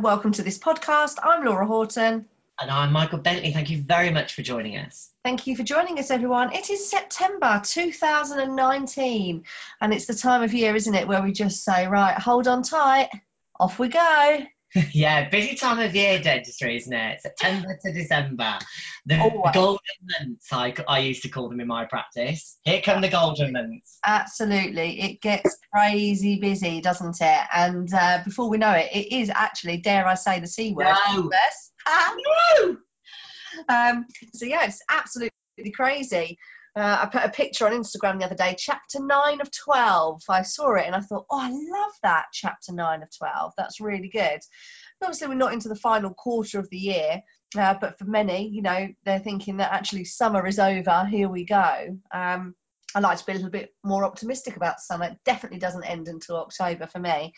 and welcome to this podcast. I'm Laura Horton. And I'm Michael Bentley. Thank you very much for joining us. Thank you for joining us, everyone. It is September 2019, and it's the time of year, isn't it, where we just say, right, hold on tight, off we go. yeah, busy time of year dentistry, isn't it? September to December. The golden months, I, I used to call them in my practice. Here come the golden months. Absolutely. It gets crazy busy, doesn't it? And uh, before we know it, it is actually, dare I say the C word? No. no! Um, so, yeah, it's absolutely crazy. Uh, I put a picture on Instagram the other day, chapter 9 of 12. I saw it and I thought, oh, I love that, chapter 9 of 12. That's really good. Obviously, we're not into the final quarter of the year, uh, but for many, you know, they're thinking that actually summer is over, here we go. Um, I like to be a little bit more optimistic about summer. It definitely doesn't end until October for me.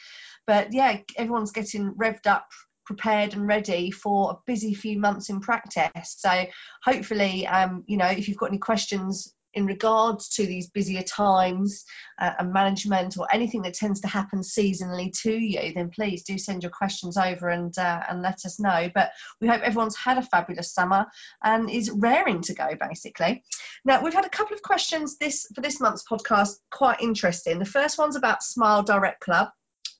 But yeah, everyone's getting revved up prepared and ready for a busy few months in practice. So hopefully, um, you know, if you've got any questions in regards to these busier times uh, and management or anything that tends to happen seasonally to you, then please do send your questions over and uh, and let us know. But we hope everyone's had a fabulous summer and is raring to go. Basically, now we've had a couple of questions this for this month's podcast. Quite interesting. The first one's about Smile Direct Club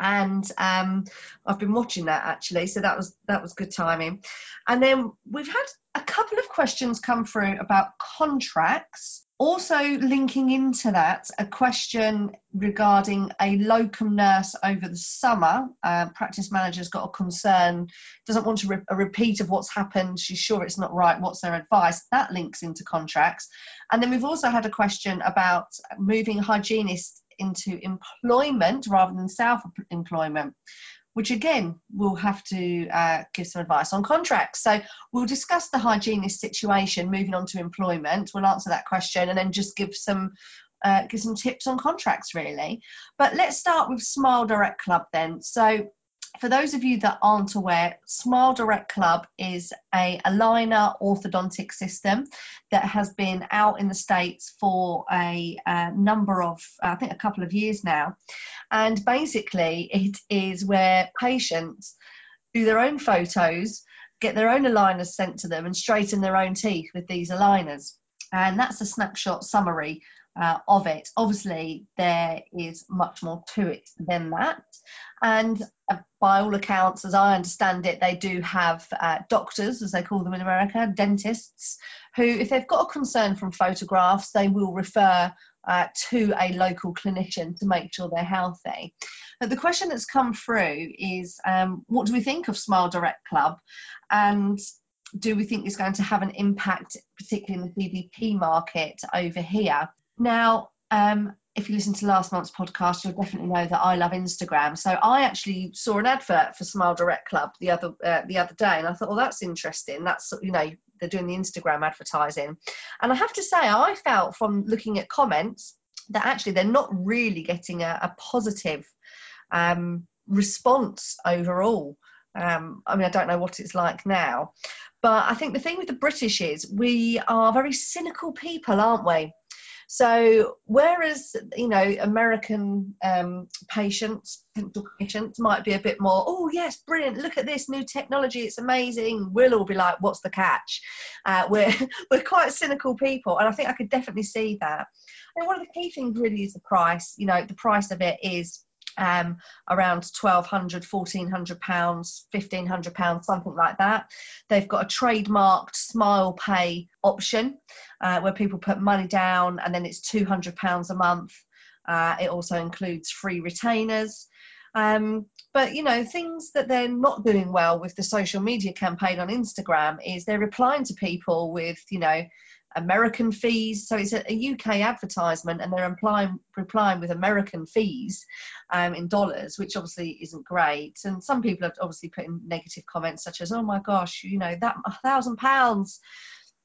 and um, I've been watching that actually, so that was that was good timing. And then we've had a couple of questions come through about contracts. Also, linking into that, a question regarding a locum nurse over the summer. Uh, practice manager's got a concern, doesn't want re- a repeat of what's happened. She's sure it's not right. What's their advice? That links into contracts. And then we've also had a question about moving hygienists into employment rather than self employment, which again we'll have to uh, give some advice on contracts. So we'll discuss the hygienist situation, moving on to employment. We'll answer that question and then just give some. Uh, give some tips on contracts really but let's start with smile direct club then so for those of you that aren't aware, Smile Direct Club is a aligner orthodontic system that has been out in the States for a, a number of, I think, a couple of years now. And basically, it is where patients do their own photos, get their own aligners sent to them, and straighten their own teeth with these aligners. And that's a snapshot summary uh, of it. Obviously, there is much more to it than that. And by all accounts, as I understand it, they do have uh, doctors, as they call them in America, dentists, who, if they've got a concern from photographs, they will refer uh, to a local clinician to make sure they're healthy. But the question that's come through is um, what do we think of Smile Direct Club? And do we think it's going to have an impact, particularly in the DVP market over here? Now, um, if you listen to last month's podcast, you'll definitely know that I love Instagram. So I actually saw an advert for Smile Direct Club the other uh, the other day, and I thought, well, that's interesting. That's you know they're doing the Instagram advertising, and I have to say, I felt from looking at comments that actually they're not really getting a, a positive um, response overall. Um, I mean, I don't know what it's like now, but I think the thing with the British is we are very cynical people, aren't we? So whereas you know American um, patients, patients might be a bit more, oh yes, brilliant, look at this new technology, it's amazing. We'll all be like, what's the catch? Uh, we're we're quite cynical people, and I think I could definitely see that. And one of the key things really is the price. You know, the price of it is um, around 1200 1400 pounds 1500 pounds something like that. They've got a trademarked smile pay option uh, where people put money down and then it's 200 pounds a month. Uh, it also includes free retainers. Um, but you know things that they're not doing well with the social media campaign on instagram is they're replying to people with you know American fees. So it's a, a UK advertisement, and they're implying, replying with American fees um, in dollars, which obviously isn't great. And some people have obviously put in negative comments such as, "Oh my gosh, you know that thousand pounds,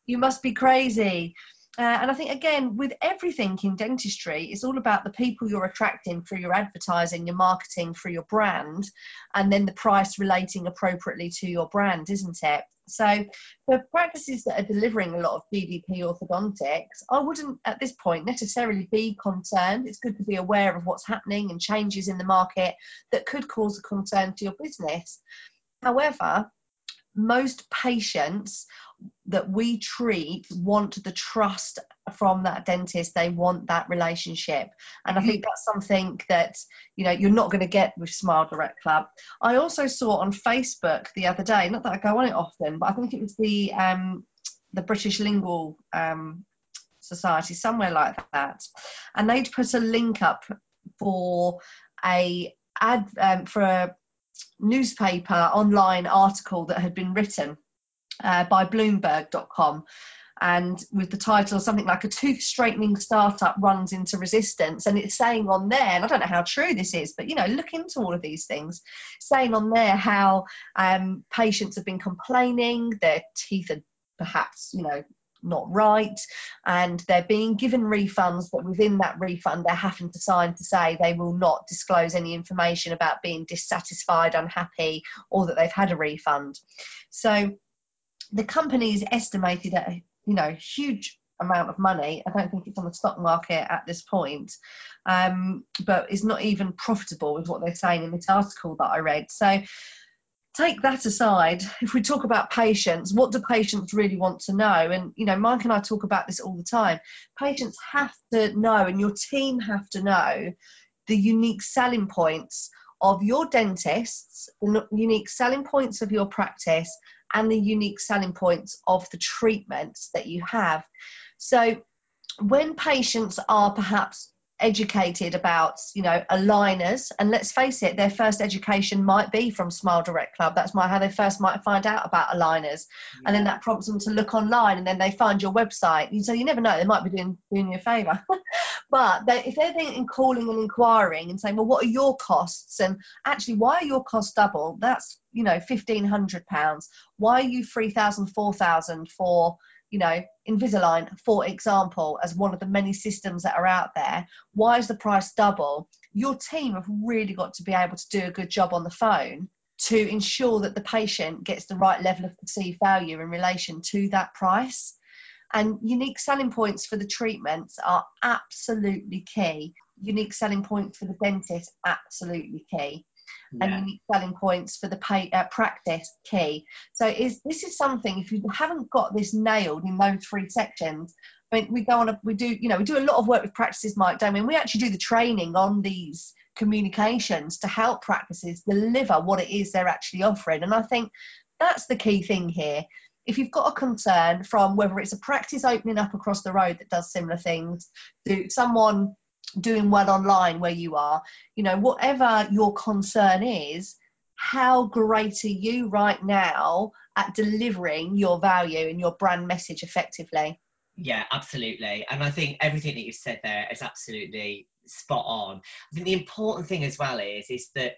you must be crazy." Uh, and I think, again, with everything in dentistry, it's all about the people you're attracting through your advertising, your marketing, through your brand, and then the price relating appropriately to your brand, isn't it? So, for practices that are delivering a lot of DVP orthodontics, I wouldn't at this point necessarily be concerned. It's good to be aware of what's happening and changes in the market that could cause a concern to your business. However, most patients that we treat want the trust from that dentist. They want that relationship. And i think that's something that you know you're not going to get with smile direct club. I also saw on facebook the other day not that i go on it often but i think it was the um the british lingual um society somewhere like that. And they'd put a link up for a ad um, for a newspaper online article that had been written uh, by Bloomberg.com. And with the title, something like a tooth straightening startup runs into resistance. And it's saying on there, and I don't know how true this is, but you know, look into all of these things, saying on there how um, patients have been complaining, their teeth are perhaps, you know, not right and they're being given refunds but within that refund they're having to sign to say they will not disclose any information about being dissatisfied unhappy or that they've had a refund so the company is estimated at a you know huge amount of money. I don't think it's on the stock market at this point, um, but it's not even profitable with what they're saying in this article that I read. So take that aside. If we talk about patients, what do patients really want to know? And you know, Mike and I talk about this all the time. Patients have to know, and your team have to know the unique selling points of your dentists, the unique selling points of your practice, and the unique selling points of the treatments that you have. So, when patients are perhaps educated about you know aligners. And let's face it their first education might be from smile direct club. That's my how they first might find out about aligners. Yeah. and then that prompts them to look online and then they find your website. So you never know they might be doing doing you a favor. But they, if they're thinking calling and inquiring and saying well what are your costs? And actually why are your costs double? That's you know 1500 pounds. Why are you 3000 4000 for you know, Invisalign, for example, as one of the many systems that are out there, why is the price double? Your team have really got to be able to do a good job on the phone to ensure that the patient gets the right level of perceived value in relation to that price. And unique selling points for the treatments are absolutely key. Unique selling points for the dentist, absolutely key yeah. and unique selling points for the pay, uh, practice key. So is this is something if you haven't got this nailed in those three sections, I mean, we go on a we do you know we do a lot of work with practices, Mike. Don't we? And we actually do the training on these communications to help practices deliver what it is they're actually offering. And I think that's the key thing here. If you've got a concern from whether it's a practice opening up across the road that does similar things, to someone doing well online where you are, you know, whatever your concern is, how great are you right now at delivering your value and your brand message effectively? Yeah, absolutely. And I think everything that you've said there is absolutely spot on. I think the important thing as well is is that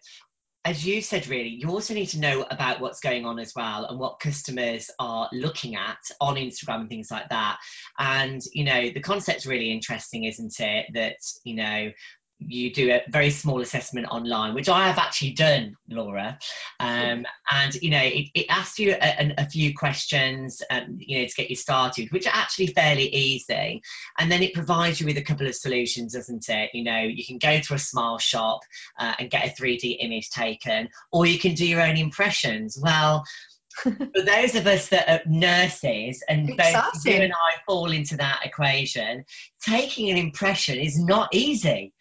as you said, really, you also need to know about what's going on as well and what customers are looking at on Instagram and things like that. And, you know, the concept's really interesting, isn't it? That, you know, you do a very small assessment online, which I have actually done, Laura. Um, and you know, it, it asks you a, a, few questions, um, you know, to get you started, which are actually fairly easy. And then it provides you with a couple of solutions, doesn't it? You know, you can go to a smile shop uh, and get a 3D image taken, or you can do your own impressions. Well, for those of us that are nurses and both you and I fall into that equation, taking an impression is not easy.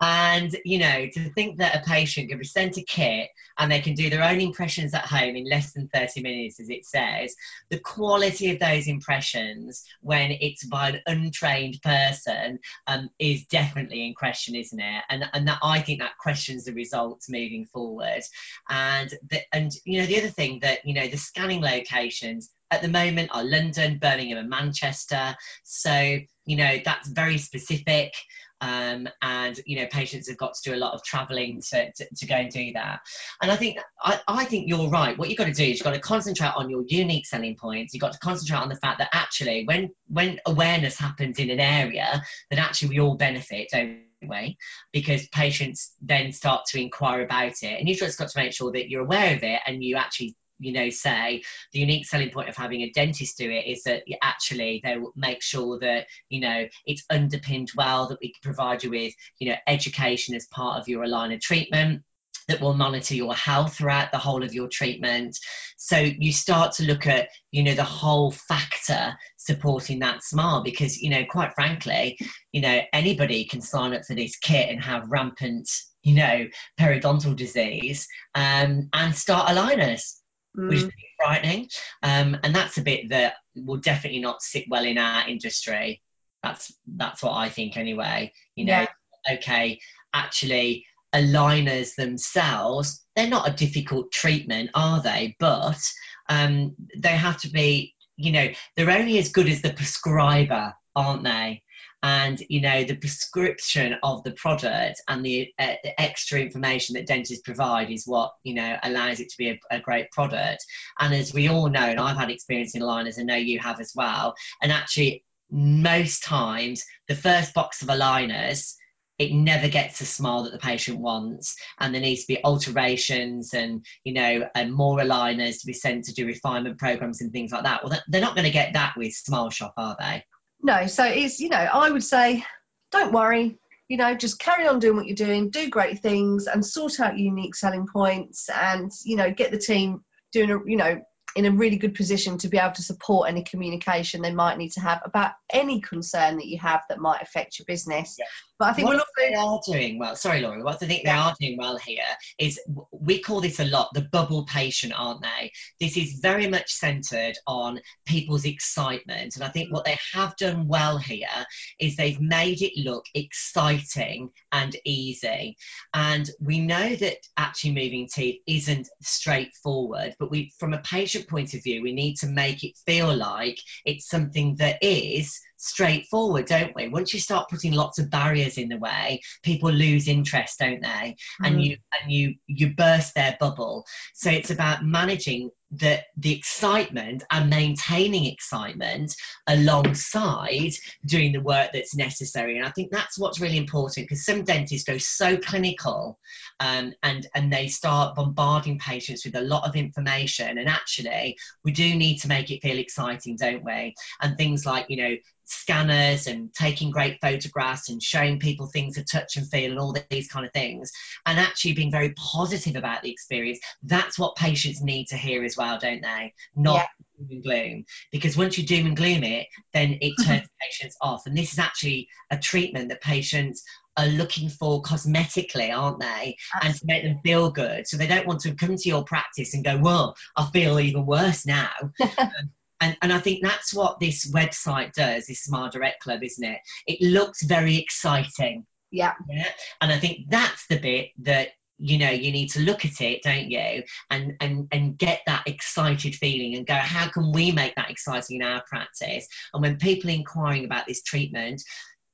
And, you know, to think that a patient can be sent a kit and they can do their own impressions at home in less than 30 minutes, as it says, the quality of those impressions when it's by an untrained person um, is definitely in question, isn't it? And, and that I think that questions the results moving forward. And, the, and, you know, the other thing that, you know, the scanning locations at the moment are London, Birmingham, and Manchester. So, you know, that's very specific. Um, and you know patients have got to do a lot of traveling to, to, to, go and do that and i think I, I think you're right what you've got to do is you've got to concentrate on your unique selling points you've got to concentrate on the fact that actually when when awareness happens in an area then actually we all benefit don't we because patients then start to inquire about it and you've just got to make sure that you're aware of it and you actually you know say the unique selling point of having a dentist do it is that actually they will make sure that you know it's underpinned well that we can provide you with you know education as part of your aligner treatment that will monitor your health throughout the whole of your treatment. So you start to look at, you know, the whole factor supporting that smile because, you know, quite frankly, you know, anybody can sign up for this kit and have rampant, you know, periodontal disease um, and start aligners. Mm. Which is frightening, um, and that's a bit that will definitely not sit well in our industry. That's that's what I think anyway. You know, yeah. okay, actually, aligners themselves, they're not a difficult treatment, are they? But um, they have to be, you know, they're only as good as the prescriber, aren't they? And you know the prescription of the product and the uh, extra information that dentists provide is what you know allows it to be a, a great product. And as we all know, and I've had experience in aligners, and know you have as well. And actually, most times, the first box of aligners it never gets the smile that the patient wants and there needs to be alterations and you know and more aligners to be sent to do refinement programs and things like that well they're not going to get that with smile shop are they no so it's you know i would say don't worry you know just carry on doing what you're doing do great things and sort out unique selling points and you know get the team doing a you know in a really good position to be able to support any communication they might need to have about any concern that you have that might affect your business. Yeah. But I think what they are doing well. Sorry, Laura. What I think they are doing well here is we call this a lot the bubble patient, aren't they? This is very much centered on people's excitement, and I think what they have done well here is they've made it look exciting and easy. And we know that actually moving teeth isn't straightforward, but we, from a patient point of view, we need to make it feel like it's something that is straightforward, don't we? Once you start putting lots of barriers in the way, people lose interest, don't they? Mm. And you and you you burst their bubble. So it's about managing the the excitement and maintaining excitement alongside doing the work that's necessary and i think that's what's really important because some dentists go so clinical um, and and they start bombarding patients with a lot of information and actually we do need to make it feel exciting don't we and things like you know scanners and taking great photographs and showing people things to touch and feel and all these kind of things and actually being very positive about the experience that's what patients need to hear as well don't they not yeah. doom and gloom because once you doom and gloom it then it mm-hmm. turns patients off and this is actually a treatment that patients are looking for cosmetically, aren't they? Absolutely. And to make them feel good. So they don't want to come to your practice and go, well, I feel even worse now. and, and I think that's what this website does, this Smile Direct Club, isn't it? It looks very exciting. Yeah. yeah. And I think that's the bit that you know you need to look at it don't you and and and get that excited feeling and go how can we make that exciting in our practice and when people inquiring about this treatment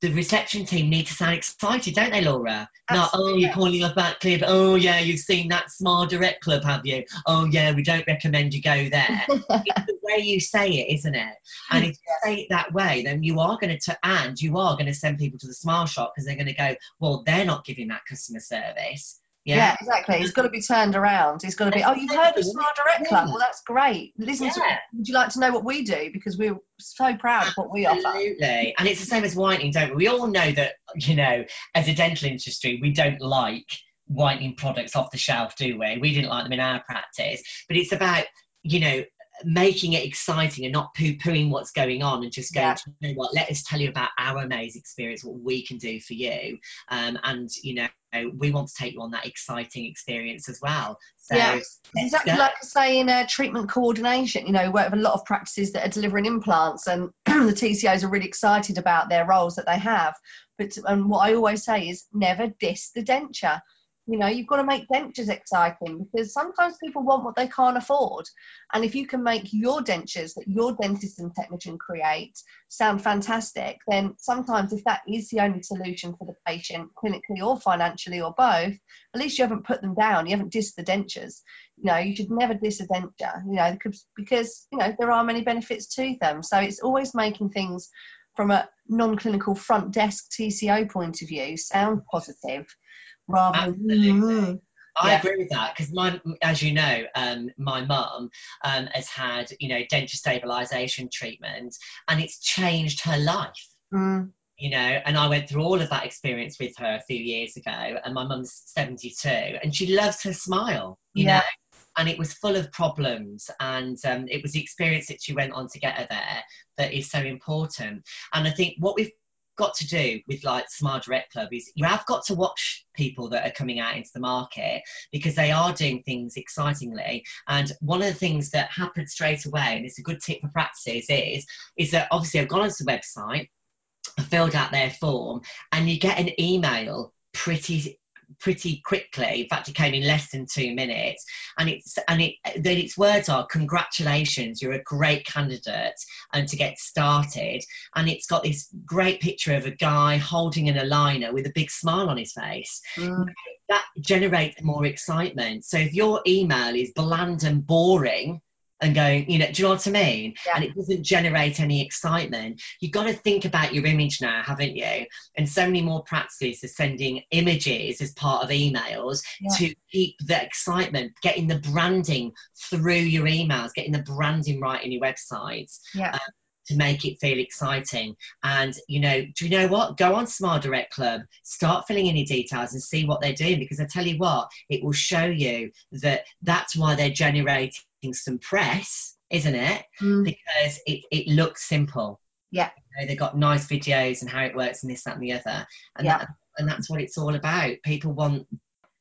the reception team need to sound excited, don't they, Laura? Not, oh, you're calling us back clear, but oh, yeah, you've seen that Smile Direct Club, have you? Oh, yeah, we don't recommend you go there. it's the way you say it, isn't it? And if you say it that way, then you are going to, and you are going to send people to the Smile Shop because they're going to go, well, they're not giving that customer service. Yeah. yeah, exactly. It's got to be turned around. It's got to be, oh, you've heard of Smile Direct Club? Well, that's great. Listen yeah. to it. Would you like to know what we do? Because we're so proud of what we offer. Absolutely. And it's the same as whitening, don't we? We all know that, you know, as a dental industry, we don't like whitening products off the shelf, do we? We didn't like them in our practice. But it's about, you know, making it exciting and not poo-pooing what's going on and just going yeah. you know what let us tell you about our amazing experience what we can do for you um, and you know we want to take you on that exciting experience as well. So yeah, exactly like I say in uh, treatment coordination. You know, work with a lot of practices that are delivering implants, and the TCOs are really excited about their roles that they have. But and what I always say is never diss the denture. You know, you've got to make dentures exciting because sometimes people want what they can't afford. And if you can make your dentures that your dentist and technician create sound fantastic, then sometimes if that is the only solution for the patient, clinically or financially or both, at least you haven't put them down. You haven't dissed the dentures. You know, you should never diss a denture, you know, because, you know, there are many benefits to them. So it's always making things from a non-clinical front desk TCO point of view sound positive rather. Mm-hmm. I yeah. agree with that because my, as you know, um, my mum um, has had you know denture stabilization treatment, and it's changed her life. Mm. you know, and I went through all of that experience with her a few years ago, and my mum's 72, and she loves her smile, you Yeah. know, and it was full of problems, and um, it was the experience that she went on to get her there that is so important. And I think what we've got to do with like Smile Direct Club is you have got to watch people that are coming out into the market because they are doing things excitingly. And one of the things that happened straight away, and it's a good tip for practices, is is that obviously I've gone onto the website, I filled out their form, and you get an email pretty pretty quickly. In fact it came in less than two minutes. And it's and it then its words are congratulations you're a great candidate and to get started. And it's got this great picture of a guy holding an aligner with a big smile on his face. Mm. that generates more excitement. So if your email is bland and boring and going, you know, do you know what I mean? Yeah. And it doesn't generate any excitement. You've got to think about your image now, haven't you? And so many more practices are sending images as part of emails Yeah. to keep the excitement, getting the branding through your emails, getting the branding right in your websites Yeah. Um, to make it feel exciting. And you know, do you know what? Go on Smile Direct Club, start filling in your details and see what they're doing because I tell you what, it will show you that that's why they're generating some press, isn't it? Mm. Because it, it looks simple. Yeah. You know, they've got nice videos and how it works and this, that, and the other. And Yeah. that, and that's what it's all about. People want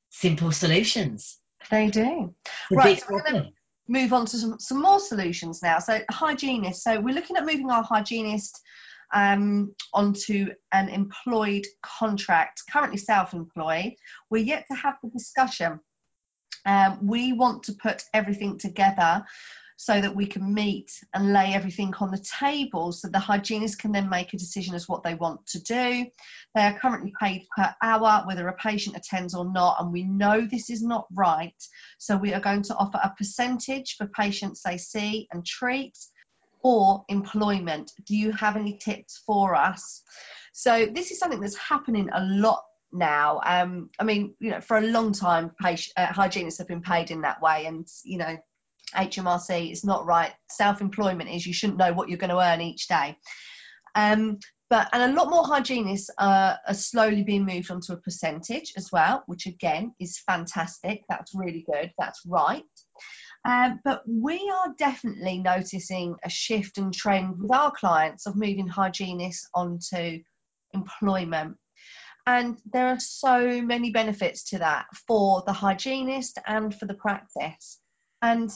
simple solutions. They do. The Right, so we're gonna- problem. Move on to some, some more solutions now. So, hygienist. So, we're looking at moving our hygienist um, onto an employed contract, currently self employed. We're yet to have the discussion. Um, we want to put everything together so that we can meet and lay everything on the table so the hygienist can then make a decision as what they want to do. They are currently paid per hour, whether a patient attends or not, and we know this is not right. So we are going to offer a percentage for patients they see and treat or employment. Do you have any tips for us? So this is something that's happening a lot now. Um, I mean, you know, for a long time, patient, uh, hygienists have been paid in that way, and you know, HMRC is not right. Self-employment is you shouldn't know what you're going to earn each day. Um, but and a lot more hygienists uh, are slowly being moved onto a percentage as well, which again is fantastic. That's really good. That's right. Um, but we are definitely noticing a shift and trend with our clients of moving hygienists onto employment. And there are so many benefits to that for the hygienist and for the practice, and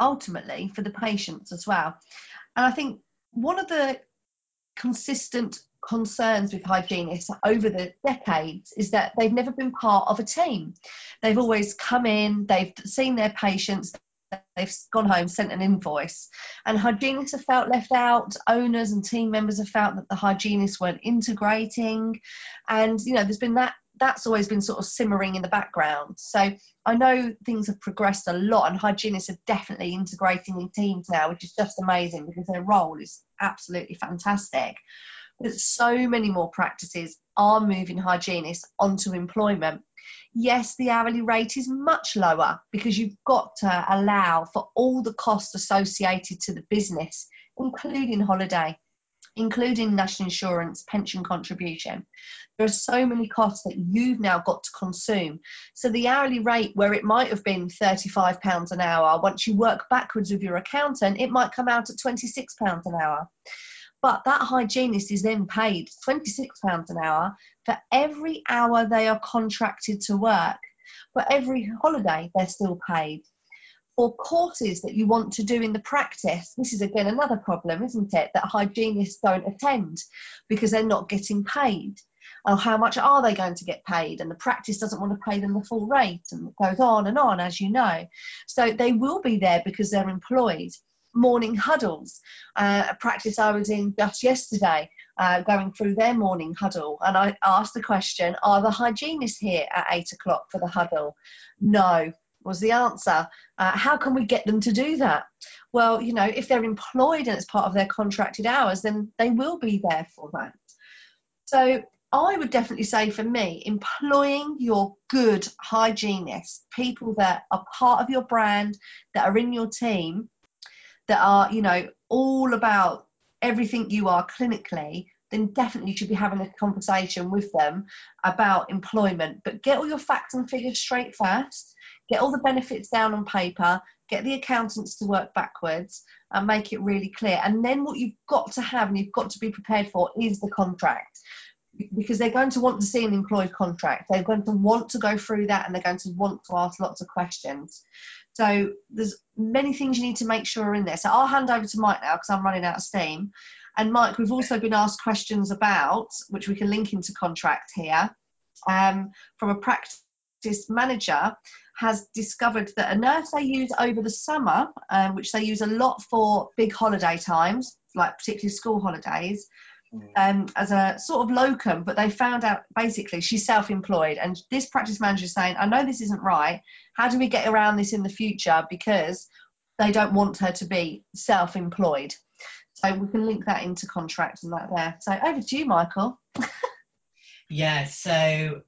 ultimately for the patients as well. And I think one of the consistent concerns with hygienists over the decades is that they've never been part of a team. They've always come in, they've seen their patients, they've gone home, sent an invoice. And hygienists have felt left out, owners and team members have felt that the hygienists weren't integrating. And, you know, there's been that. That's always been sort of simmering in the background. So I know things have progressed a lot, and hygienists are definitely integrating in teams now, which is just amazing because their role is absolutely fantastic. But so many more practices are moving hygienists onto employment. Yes, the hourly rate is much lower because you've got to allow for all the costs associated to the business, including holiday, including national insurance, pension contribution. There are so many costs that you've now got to consume. So the hourly rate, where it might have been £35 an hour, once you work backwards with your accountant, it might come out at £26 an hour. But that hygienist is then paid £26 an hour for every hour they are contracted to work. For every holiday, they're still paid. For courses that you want to do in the practice, this is again another problem, isn't it? That hygienists don't attend because they're not getting paid. Or how much are they going to get paid? And the practice doesn't want to pay them the full rate, and it goes on and on, as you know. So they will be there because they're employed morning huddles. Uh, a practice I was in just yesterday, uh, going through their morning huddle, and I asked the question Are the hygienists here at eight o'clock for the huddle? No, was the answer. Uh, how can we get them to do that? Well, you know, if they're employed and it's part of their contracted hours, then they will be there for that. So I would definitely say for me, employing your good hygienists, people that are part of your brand, that are in your team, that are, you know, all about everything you are clinically, then definitely you should be having a conversation with them about employment. But get all your facts and figures straight first, get all the benefits down on paper, get the accountants to work backwards and make it really clear. And then what you've got to have and you've got to be prepared for is the contract because they're going to want to see an employed contract. They're going to want to go through that and they're going to want to ask lots of questions. So there's many things you need to make sure are in there. So I'll hand over to Mike now because I'm running out of steam. And Mike, we've also been asked questions about, which we can link into contract here, um, from a practice manager has discovered that a nurse they use over the summer, um, which they use a lot for big holiday times, like particularly school holidays, mm. um, as a sort of locum, but they found out basically she's self employed. And this practice manager is saying, I know this isn't right. How do we get around this in the future? Because they don't want her to be self employed. So we can link that into contracts and that there. So over to you, Michael. yeah, so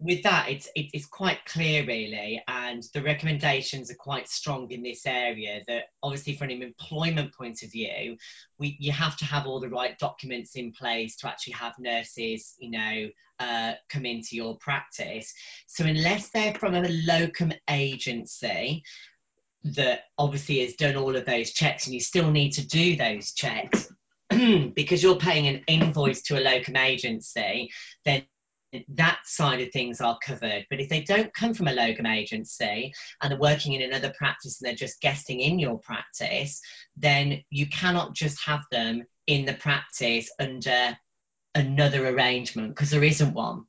with that, it's it, it's quite clear really, and the recommendations are quite strong in this area. That obviously, from an employment point of view, we you have to have all the right documents in place to actually have nurses, you know, uh, come into your practice. So unless they're from a locum agency, that obviously has done all of those checks and you still need to do those checks because you're paying an invoice to a locum agency, then that side of things are covered. But if they don't come from a locum agency and they're working in another practice and they're just guesting in your practice, then you cannot just have them in the practice under another arrangement because there isn't one.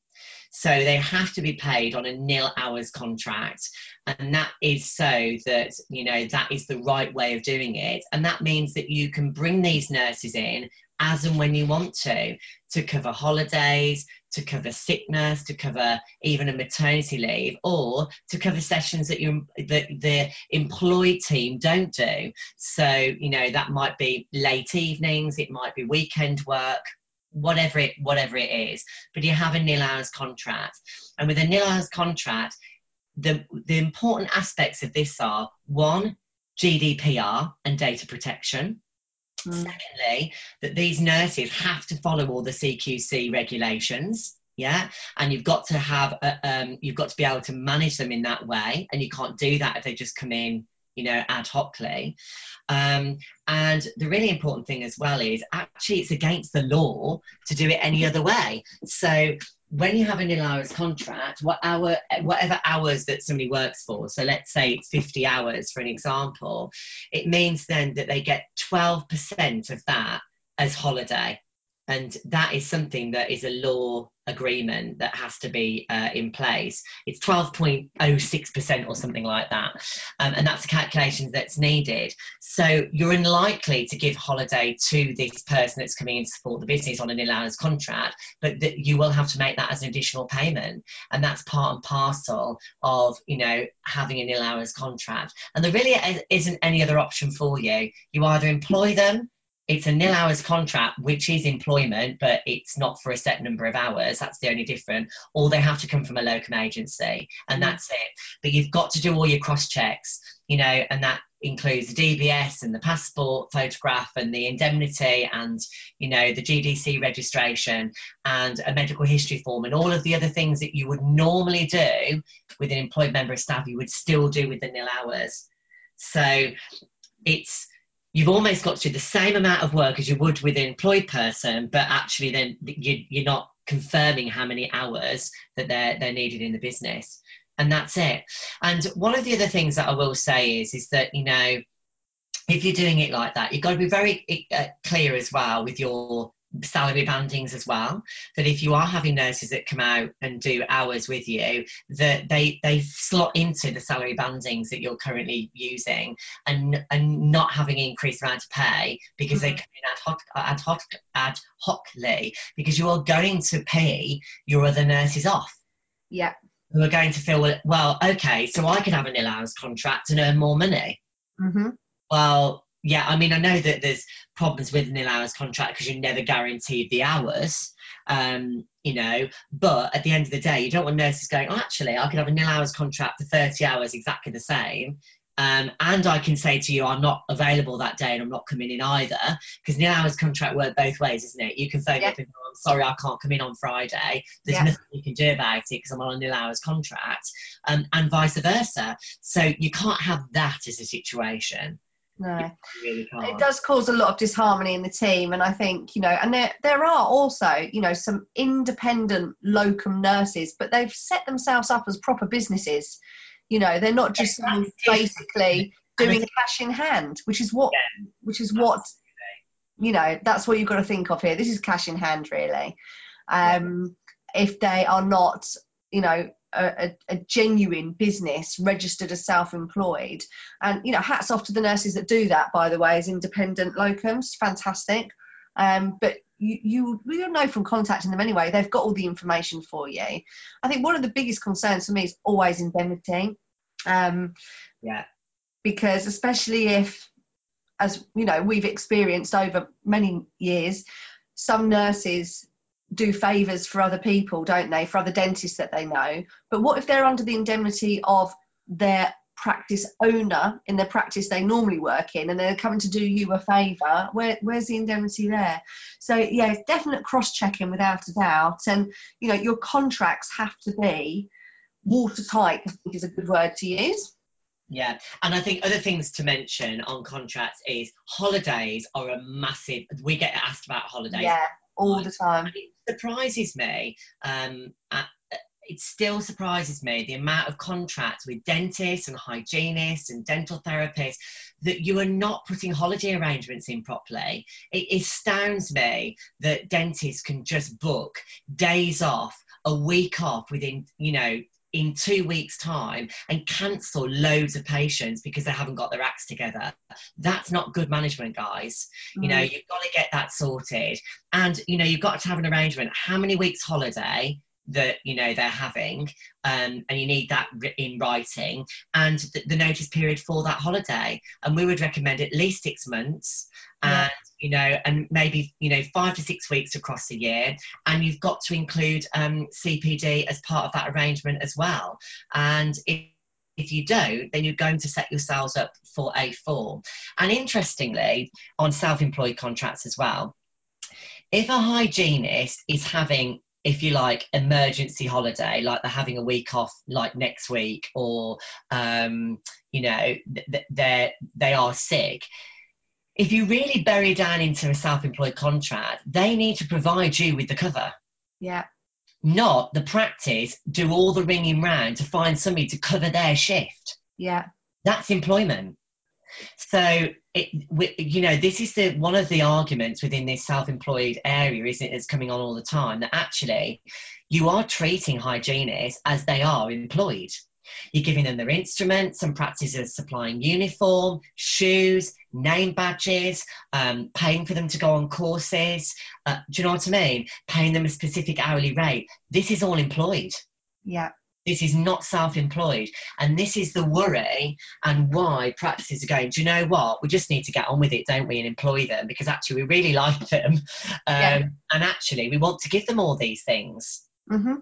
So they have to be paid on a nil hours contract. And that is so that, you know, that is the right way of doing it. And that means that you can bring these nurses in as and when you want to, to cover holidays, to cover sickness, to cover even a maternity leave, or to cover sessions that you that the employed team don't do. So, you know, that might be late evenings, it might be weekend work, whatever it whatever it is but you have a nil hours contract and with a nil hours contract the the important aspects of this are one gdpr and data protection. Secondly that these nurses have to follow all the cqc regulations yeah and you've got to have a, um, you've got to be able to manage them in that way and you can't do that if they just come in you know, ad hocly. Um, and the really important thing as well is actually it's against the law to do it any other way. So when you have a nil hours contract, what hour, whatever hours that somebody works for, so let's say it's 50 hours for an example, it means then that they get 12% of that as holiday and that is something that is a law agreement that has to be uh, in place. It's 12.06% or something like that. Um, and that's a calculation that's needed. So you're unlikely to give holiday to this person that's coming in to support the business on a nil hours contract, but that you will have to make that as an additional payment. And that's part and parcel of, you know, having a nil hours contract. And there really isn't any other option for you. You either employ them it's a nil hours contract, which is employment, but it's not for a set number of hours. That's the only difference. Or they have to come from a locum agency, and mm. that's it. But you've got to do all your cross checks, you know, and that includes the DBS and the passport photograph and the indemnity and you know the GDC registration and a medical history form and all of the other things that you would normally do with an employed member of staff you would still do with the nil hours. So it's you've almost got to do the same amount of work as you would with an employed person, but actually then you, you're not confirming how many hours that they're they're needed in the business, and that's it. And one of the other things that I will say is is that you know if you're doing it like that, you've got to be very uh, clear as well with your salary bandings as well that if you are having nurses that come out and do hours with you that they they slot into the salary bandings that you're currently using and and not having increased amount of pay because mm-hmm. they come in ad hoc ad hoc ad hocly because you are going to pay your other nurses off yeah who are going to feel well okay so i can have a nil hours contract and earn more money mm-hmm. well yeah, I mean, I know that there's problems with nil hours contract because you're never guaranteed the hours, um, you know. But at the end of the day, you don't want nurses going, oh, actually, I could have a nil hours contract for 30 hours exactly the same. Um, and I can say to you, I'm not available that day and I'm not coming in either, because nil hours contract work both ways, isn't it? You can phone Yeah. up and go, I'm sorry, I can't come in on Friday. There's Yeah. nothing you can do about it because I'm on a nil hours contract, um, and vice versa. So you can't have that as a situation. No. Really it does cause a lot of disharmony in the team and i think you know and there there are also you know some independent locum nurses but they've set themselves up as proper businesses. You know they're not just that's basically doing cash in hand which is what which is what you know that's what you've got to think of here. This is cash in hand really. Um if they are not you know a, a, genuine business registered as self-employed. And you know hats off to the nurses that do that by the way as independent locums. Fantastic. Um, but you, you you know from contacting them anyway. They've got all the information for you. I think one of the biggest concerns for me is always indemnity. Um, Yeah. because especially if as you know we've experienced over many years some nurses do favors for other people don't they? For other dentists that they know. But what if they're under the indemnity of their practice owner in their practice they normally work in and they're coming to do you a favor? Where, where's the indemnity there? So yeah it's definite cross checking without a doubt. And you know your contracts have to be watertight i think is a good word to use. Yeah, and I think other things to mention on contracts is holidays are a massive. We get asked about holidays. yeah all the time And it surprises me. Um, it still surprises me the amount of contracts with dentists and hygienists and dental therapists that you are not putting holiday arrangements in properly. It astounds me that dentists can just book days off, a week off within, you know, in two weeks' time and cancel loads of patients because they haven't got their acts together. That's not good management, guys. You know, Mm. you've got to get that sorted. And, you know, you've got to have an arrangement. How many weeks holiday that, you know, they're having? Um, and you need that in writing and the, the notice period for that holiday. And we would recommend at least six months. Yeah. And, you know, and maybe, you know, five to six weeks across the year. And you've got to include um, CPD as part of that arrangement as well. And if if you don't, then you're going to set yourselves up for a fall. And interestingly, on self employed contracts as well, if a hygienist is having, if you like, emergency holiday, like they're having a week off, like next week, or, um, you know, th- th- they're, they are sick, if you really bury down into a self employed contract, they need to provide you with the cover yeah not the practice do all the ringing round to find somebody to cover their shift. yeah That's employment. So, it, you know, this is the one of the arguments within this self-employed area, isn't it? That's coming on all the time. That actually, you are treating hygienists as they are employed. You're giving them their instruments. Some practices supplying uniform, shoes, name badges, um, paying for them to go on courses. Uh, do you know what I mean? Paying them a specific hourly rate. This is all employed. yeah This is not self employed. And this is the worry and why practices are going, do you know what? We just need to get on with it, don't we? And employ them because actually we really like them. Um, Yeah. And actually we want to give them all these things. hmm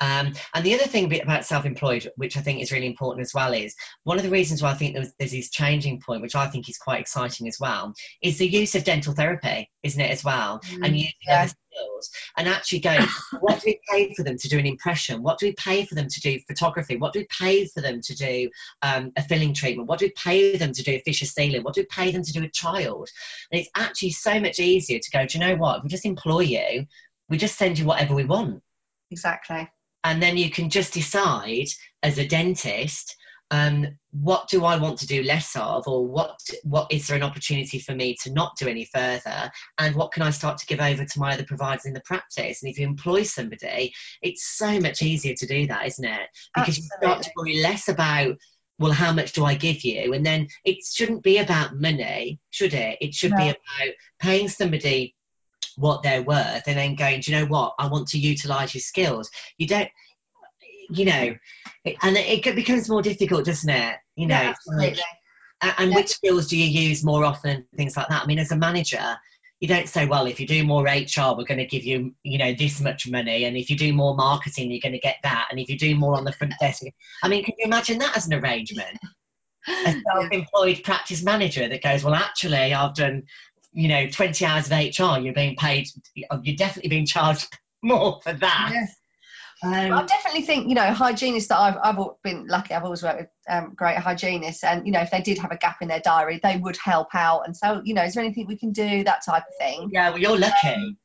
Um, and the other thing about self-employed, which I think is really important as well, is one of the reasons why I think there's, there's this changing point, which I think is quite exciting as well, is the use of dental therapy, isn't it, as well? and using yeah. other skills, and actually going, what do we pay for them to do an impression? What do we pay for them to do photography? What do we pay for them to do um, a filling treatment? What do we pay them to do a fissure sealing? What do we pay them to do a child? And it's actually so much easier to go, do you know what? If we just employ you, we just send you whatever we want exactly and then you can just decide as a dentist um, what do I want to do less of, or what what is there an opportunity for me to not do any further, and what can I start to give over to my other providers in the practice? And if you employ somebody, it's so much easier to do that, isn't it? Because you start to worry less about well, how much do I give you? And then it shouldn't be about money, should it? It should be about paying somebody what they're worth and then going, do you know what? I want to utilize your skills. You don't, you know, and it, it becomes more difficult, doesn't it? You know, yeah it's like, absolutely and Yeah. which skills do you use more often things like that? I mean, as a manager, you don't say, well, if you do more HR, we're going to give you, you know, this much money. And if you do more marketing, you're going to get that. And if you do more on the front desk, I mean, can you imagine that as an arrangement? a self-employed practice manager that goes, well, actually, I've done, you know, 20 hours of HR. You're being paid. You're definitely being charged more for that. Yes. Um, I definitely think you know hygienists that I've I've been lucky. I've always worked with um, great hygienists, and you know if they did have a gap in their diary, they would help out. And so you know, is there anything we can do? That type of thing. Yeah, well, you're lucky. Um,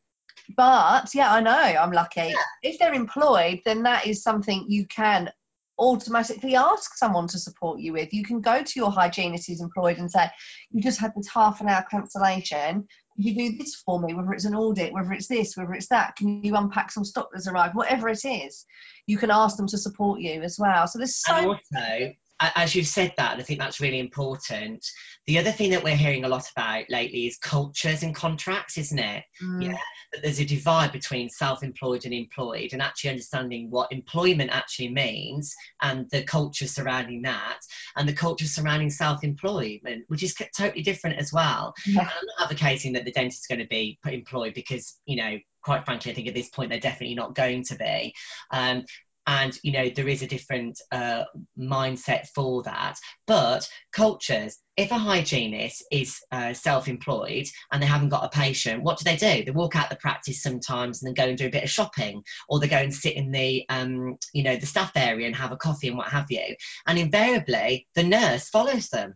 but yeah, I know I'm lucky. Yeah. If they're employed, then that is something you can automatically ask someone to support you with. You can go to your hygienist who's employed and say, You just had this half an hour cancellation. You do this for me, whether it's an audit, whether it's this, whether it's that. Can you unpack some stock that's arrived? Whatever it is, you can ask them to support you as well. So there's so. And also, as you've said that, and I think that's really important. The other thing that we're hearing a lot about lately is cultures and contracts, isn't it? Mm. Yeah, that there's a divide between self-employed and employed, and actually understanding what employment actually means and the culture surrounding that, and the culture surrounding self-employment, which is totally different as well. Yeah. I'm not advocating that the dentist is going to be employed because you know quite frankly, I think at this point they're definitely not going to be. Um, and you know there is a different uh, mindset for that. But cultures if a hygienist is uh, self-employed and they haven't got a patient what do they do? They walk out the practice sometimes and then go and do a bit of shopping or they go and sit in the um, you know the staff area and have a coffee and what have you. And invariably the nurse follows them.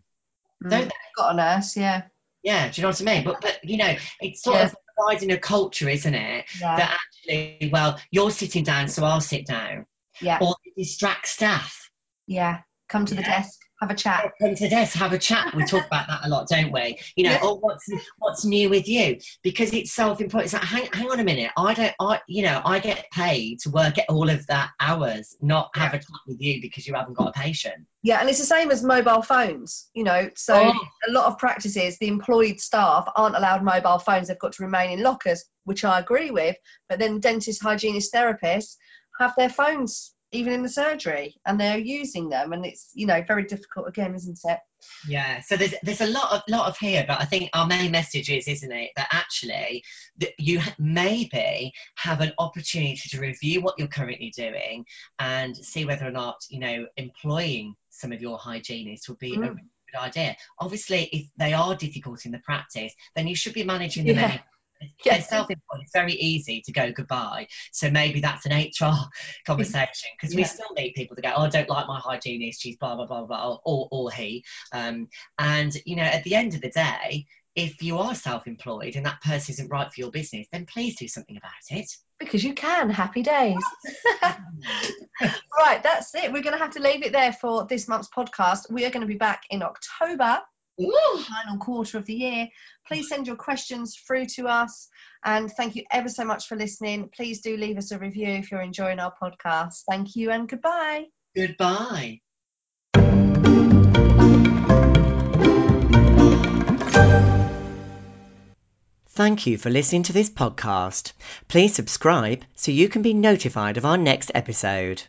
Mm, don't they? Got a nurse yeah. Yeah do you know what i mean? But but you know it's sort yeah. of providing a culture isn't it? Yeah. that actually well you're sitting down so i'll sit down yeah. Or distract staff. Yeah. Come to yeah. the desk, have a chat. Come to the desk, have a chat. We talk about that a lot, don't we? You know, yeah. oh, what's what's new with you? Because it's self-employed. It's like, hang, hang on a minute. I don't. I, you know, I get paid to work at all of that hours, not have a chat with you because you haven't got a patient. Yeah, and it's the same as mobile phones. You know, so oh. a lot of practices, the employed staff aren't allowed mobile phones. They've got to remain in lockers, which I agree with. But then dentists, hygienists, therapists have their phones even in the surgery and they're using them and it's you know very difficult again isn't it? Yeah so there's there's a lot of lot of here but i think our main message is isn't it that actually that you maybe have an opportunity to review what you're currently doing and see whether or not you know employing some of your hygienists would be mm. a good idea. Obviously if they are difficult in the practice then you should be managing them yeah yes. self-employed, it's very easy to go goodbye. So maybe that's an HR conversation because yeah. we still need people to go, oh, I don't like my hygienist, she's blah, blah, blah, blah, or, or he. Um, and, you know, at the end of the day, if you are self-employed and that person isn't right for your business, then please do something about it. Because you can. Happy days. right, that's it. We're going to have to leave it there for this month's podcast. We are going to be back in October Ooh. final quarter of the year. Please send your questions through to us. And thank you ever so much for listening. Please do leave us a review if you're enjoying our podcast. Thank you and goodbye. Goodbye. Thank you for listening to this podcast. Please subscribe so you can be notified of our next episode.